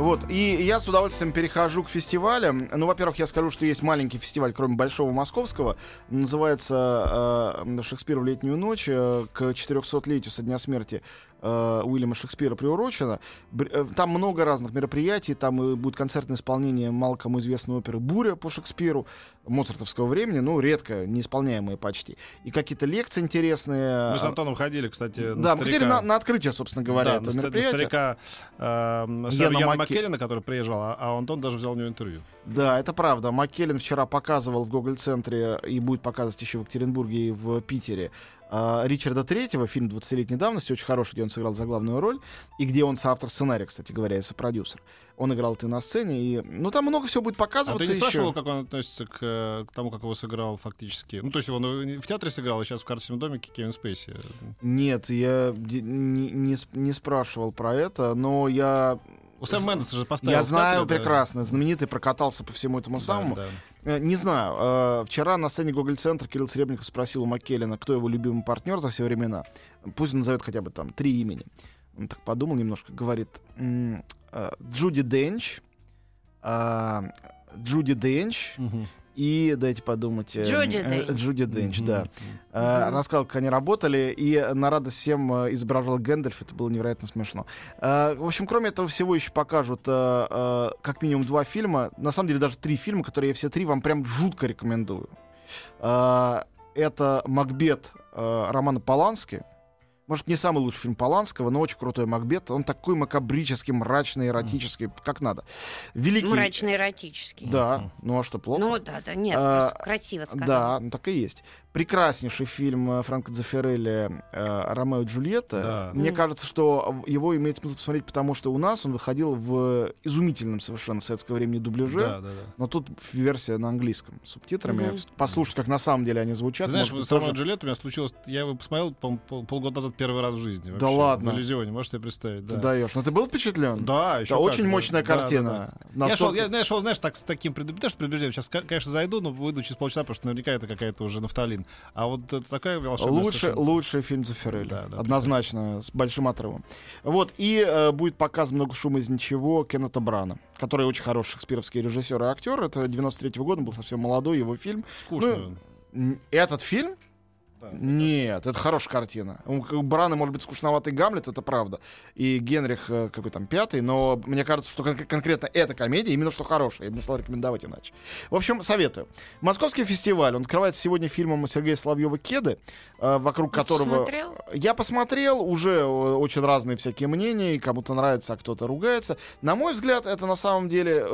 Вот, и я с удовольствием перехожу к фестивалям. Ну, во-первых, я скажу, что есть маленький фестиваль, кроме Большого Московского. Называется э, «Шекспир в летнюю ночь» э, к 400-летию со дня смерти э, Уильяма Шекспира приурочено. Э, Там много разных мероприятий. Там и будет концертное исполнение мало кому известной оперы «Буря» по Шекспиру моцартовского времени. Ну, редко, неисполняемые почти. И какие-то лекции интересные. Мы с Антоном ходили, кстати, на Да, мы ходили старика. на, на открытие, собственно говоря, Да, на, старика э, Яна Яна Макке- Маккеллина, который приезжал, а, а Антон даже взял у него интервью. Да, это правда. Маккеллен вчера показывал в Гоголь-центре и будет показывать еще в Екатеринбурге и в Питере а, Ричарда Третьего, фильм 20-летней давности, очень хороший, где он сыграл за главную роль, и где он соавтор сценария, кстати говоря, и сопродюсер. Он играл ты на сцене, и... Ну, там много всего будет А показываться ты не еще. спрашивал, как он относится к, э, к тому, как его сыграл фактически? Ну, то есть он в театре сыграл, а сейчас в «Карточном домике» Кевин Спейси. Нет, я не, не не спрашивал про это, но я... У Сэм Мендеса же поставил Я знаю театре, да. прекрасно, знаменитый прокатался по всему этому Да, самому. да. Э, Не знаю. э, Вчера на сцене Гоголь-центр Кирилл Сребников спросил у Маккеллина, кто его любимый партнер за все времена. Пусть назовет хотя бы там три имени. Он так подумал немножко, говорит, э, Джуди Денч, а, Джуди Денч Мгм. И, дайте подумать... э, Джуди э, Денч. Джуди Денч, Мгм. да. Э, Рассказал, как они работали, и на радость всем э, изображал Гэндальф. Это было невероятно смешно. Э, В общем, кроме этого всего еще покажут э, как минимум два фильма. На самом деле даже три фильма, которые я все три вам прям жутко рекомендую. Э, Это «Макбет» Романа Полански. Может, не самый лучший фильм Поланского, но очень крутой Макбет. Он такой макабрический, мрачный, эротический, как надо. Великий... Мрачно-эротический. Да, ну а что, плохо? Ну да, да, нет, А, красиво сказал. Да, ну так и есть. Прекраснейший фильм э, Франко Дзефирелли э, «Ромео и Джульетта». Да. Мне Мгм. кажется, что его имеет смысл посмотреть, потому что у нас он выходил в изумительном совершенно советского времени дубляже. Да, да, да. Но тут версия на английском с субтитрами. Мгм. Послушать, как на самом деле они звучат. Ты знаешь, с Ромео и тоже- Джульетту у меня случилось... Я его посмотрел по пол- полгода назад первый раз в жизни. Да вообще, ладно? В иллюзионе, можешь себе представить. Ты Да, даешь. Но ты был впечатлен? да еще как, очень да. мощная Да, да, да. картина. Я шел, Настолько- я, я шел, знаешь, так, с таким предубеждением, предубеждением. Сейчас, конечно, зайду, но выйду через полчаса, потому что наверняка это какая-то уже нафталин. А вот это такая волшебная Лучше, совершенно- лучший фильм Дзефирелли. Да, да, Однозначно, с большим отрывом. Вот, и э, будет показ «Много шума из ничего» Кеннета Брана, который очень хороший шекспировский режиссер и актер. Это 93 года, был совсем молодой его фильм. Скучно. Ну, Этот фильм? Да. Нет, это хорошая картина. У Брана может быть скучноватый Гамлет, это правда. И Генрих э, какой там пятый, но мне кажется, что кон- конкретно эта комедия именно что хорошая. Я бы не стал рекомендовать иначе. В общем, советую. Московский фестиваль, он открывается сегодня фильмом Сергея Соловьева «Кеды», э, вокруг Ты которого... смотрел? Я посмотрел, уже э, очень разные всякие мнения, и кому-то нравится, а кто-то ругается. На мой взгляд, это на самом деле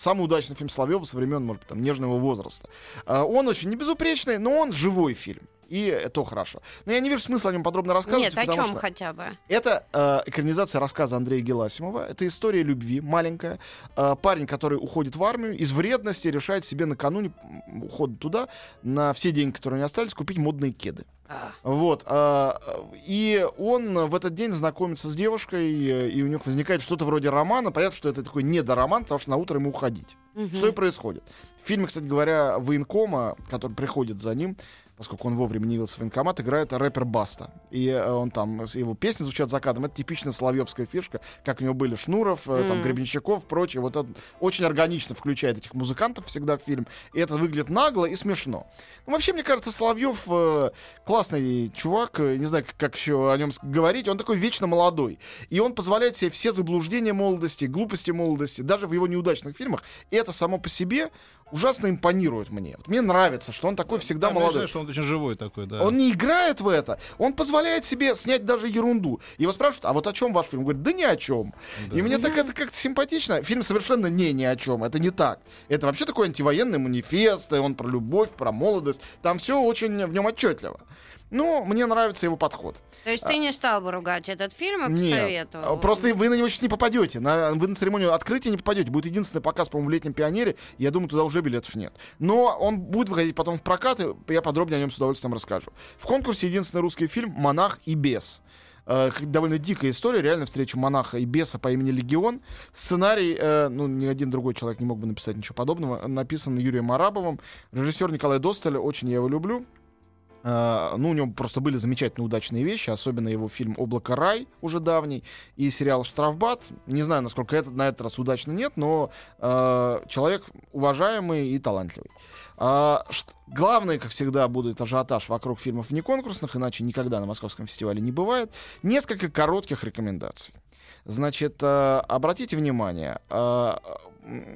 самый удачный фильм Соловьева со времен, может быть, там, нежного возраста. А, Он очень не безупречный, но он живой фильм. И это хорошо. Но я не вижу смысла о нем подробно рассказывать. Нет, о чем что хотя бы? Это э, экранизация рассказа Андрея Геласимова. Это история любви маленькая. Э, парень, который уходит в армию, из вредности решает себе накануне ухода туда на все деньги, которые у него остались, купить модные кеды. А, Вот. а, И он в этот день знакомится с девушкой, э, и у них возникает что-то вроде романа. Понятно, что это такой недороман, потому что на утро ему уходить. мгм. Что и происходит. В фильме, кстати говоря, военкома, который приходит за ним, поскольку он вовремя не явился в военкомат, играет рэпер Баста. И э, он там, его песни звучат за кадром. Это типичная соловьевская фишка, как у него были Шнуров, э, там. Гребенщиков, прочее. Вот это очень органично включает этих музыкантов всегда в фильм. И это выглядит нагло и смешно. Ну, вообще, мне кажется, Соловьев э, классный чувак. Не знаю, как, еще о нем говорить. Он такой вечно молодой. И он позволяет себе все заблуждения молодости, глупости молодости, даже в его неудачных фильмах. И это само по себе ужасно импонирует мне. Вот мне нравится, что он такой всегда Да, молодой. кажется, что он очень живой такой, да. Он не играет в это, он позволяет себе снять даже ерунду. Его спрашивают, а вот о чем ваш фильм? Он говорит, да ни о чем. Да. И мне так это как-то симпатично. Фильм совершенно не ни о чем, это не так. Это вообще такой антивоенный манифест, и он про любовь, про молодость. Там все очень в нем отчетливо. Ну, мне нравится его подход. То есть ты не стал бы ругать этот фильм Нет. посоветовал? А, Просто вы на него сейчас не попадете. На, вы на церемонию открытия не попадете. Будет единственный показ, по-моему, в летнем пионере. Я думаю, туда уже билетов нет. Но он будет выходить потом в прокат, и я подробнее о нем с удовольствием расскажу. В конкурсе единственный русский фильм «Монах и бес». Э, довольно дикая история, реально встреча монаха и беса по имени Легион. Сценарий, э, ну, ни один другой человек не мог бы написать ничего подобного, написан Юрием Арабовым. Режиссер Николай Досталь, очень я его люблю. Э, ну, у него просто были замечательные удачные вещи, особенно его фильм «Облако рай» уже давний, и сериал «Штрафбат». Не знаю, насколько этот на этот раз удачно нет, но э, человек уважаемый и талантливый. А, главное, как всегда, будет ажиотаж вокруг фильмов внеконкурсных, иначе никогда на Московском фестивале не бывает. Несколько коротких рекомендаций. Значит, э, обратите внимание,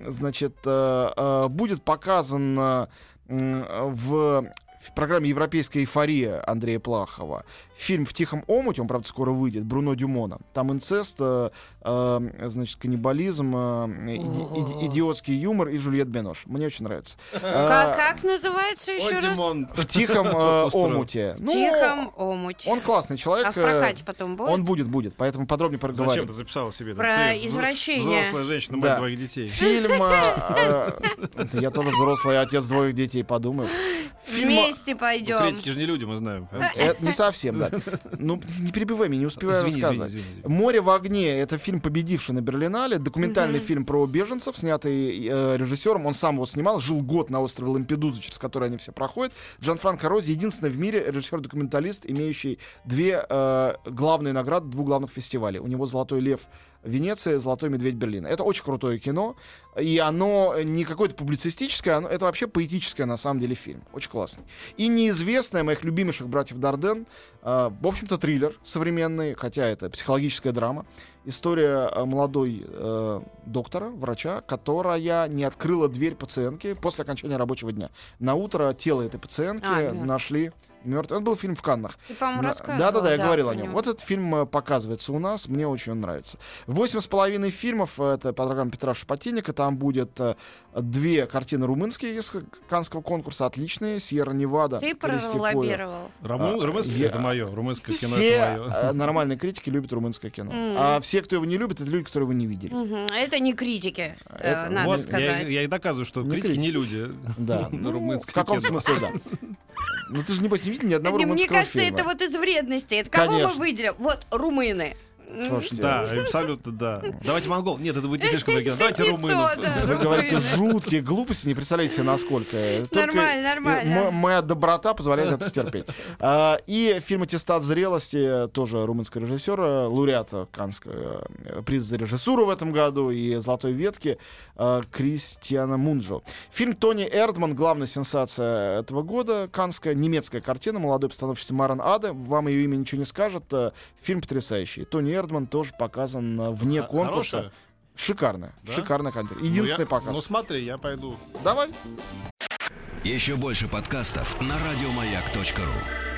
значит, будет показан в в программе «Европейская эйфория» Андрея Плахова. Фильм «В тихом омуте», он, правда, скоро выйдет, Бруно Дюмона. Там инцест, э, э, значит, каннибализм, э, иди- иди- идиотский юмор и Жюльет Бенош. Мне очень нравится. Как, Э, как называется еще раз? Димон. В тихом э, омуте. В Ну, Тихом омуте. Он классный человек. А в прокате потом будет? Он будет, будет, поэтому подробнее Зачем проговорим. ты записала себе? Про Ты извращение. Взрослая женщина, мать Да. двоих детей. Фильм... э, э, Я тоже взрослый отец двоих детей, подумаешь. Фильм... Вместе Ну, пойдем. Критики же не люди, мы знаем. а? Это не совсем, да. Ну, не перебивай меня, не успеваю Извини, извини, рассказать. извини, извини. «Море в огне» — это фильм, победивший на Берлинале, документальный фильм про беженцев, снятый э, режиссером, он сам его снимал, жил год на острове Лампедуза, через который они все проходят. Джан Франко Рози — единственный в мире режиссер-документалист, имеющий две э, главные награды двух главных фестивалей. У него «Золотой лев» Венеция, «Золотой медведь» Берлина. Это очень крутое кино, и оно не какое-то публицистическое, оно, это вообще поэтическое на самом деле фильм. Очень классный. И неизвестная моих любимейших братьев Дарден, э, в общем-то, триллер современный, хотя это психологическая драма. История э, молодой э, доктора, врача, которая не открыла дверь пациентки после окончания рабочего дня. На утро тело этой пациентки А, мёртв. нашли мертвым. Это был фильм в Каннах. Ты, по-моему, На- рассказывал. Да-да-да, я говорил о нем. Вот этот фильм э, показывается у нас, мне очень он нравится. Восемь с половиной фильмов, э, это по программе Петра Шапотинника, там будет э, две картины румынские из Канского конкурса, отличные, Сьерра Невада. Ты пролоббировал. Руму- А, Румынское я- это мое, румынское кино Все это мое. нормальные критики любят румынское кино. Мгм. А все, кто его не любит, это люди, которые его не видели. Мгм. Это не критики, э, Это- надо Вот, сказать. Я, я и доказываю, что Не критики критики. не люди. Да. Ну, в каком кино. смысле, да. Ну ты же не не видел ни одного Не, Мне румынского кажется, фильма. это вот из вредности. Это кого мы Конечно. выделим? Вот румыны. Слушайте, Да, абсолютно, да. Давайте монгол. Нет, это будет не слишком оригинально. Давайте румынов. то, да. Вы говорите жуткие глупости, не представляете себе, насколько. Нормально, нормально. Моя доброта позволяет это стерпеть. А, И фильм «Аттестат зрелости» тоже румынского режиссера, лауреата Канского э, приза за режиссуру в этом году и «Золотой ветки» э, Кристиана Мунджо. Фильм Тони Эрдман, главная сенсация этого года, канская немецкая картина, молодой постановщица Маран Аде. Вам ее имя ничего не скажет. э, Фильм потрясающий. Тони Эрдман тоже показан э, вне А- конкурса. хорошая? Шикарная, Да? шикарная картина. Ну, Единственный я- показ. Ну смотри, я пойду. Давай. Еще больше подкастов на радиомаяк.ру.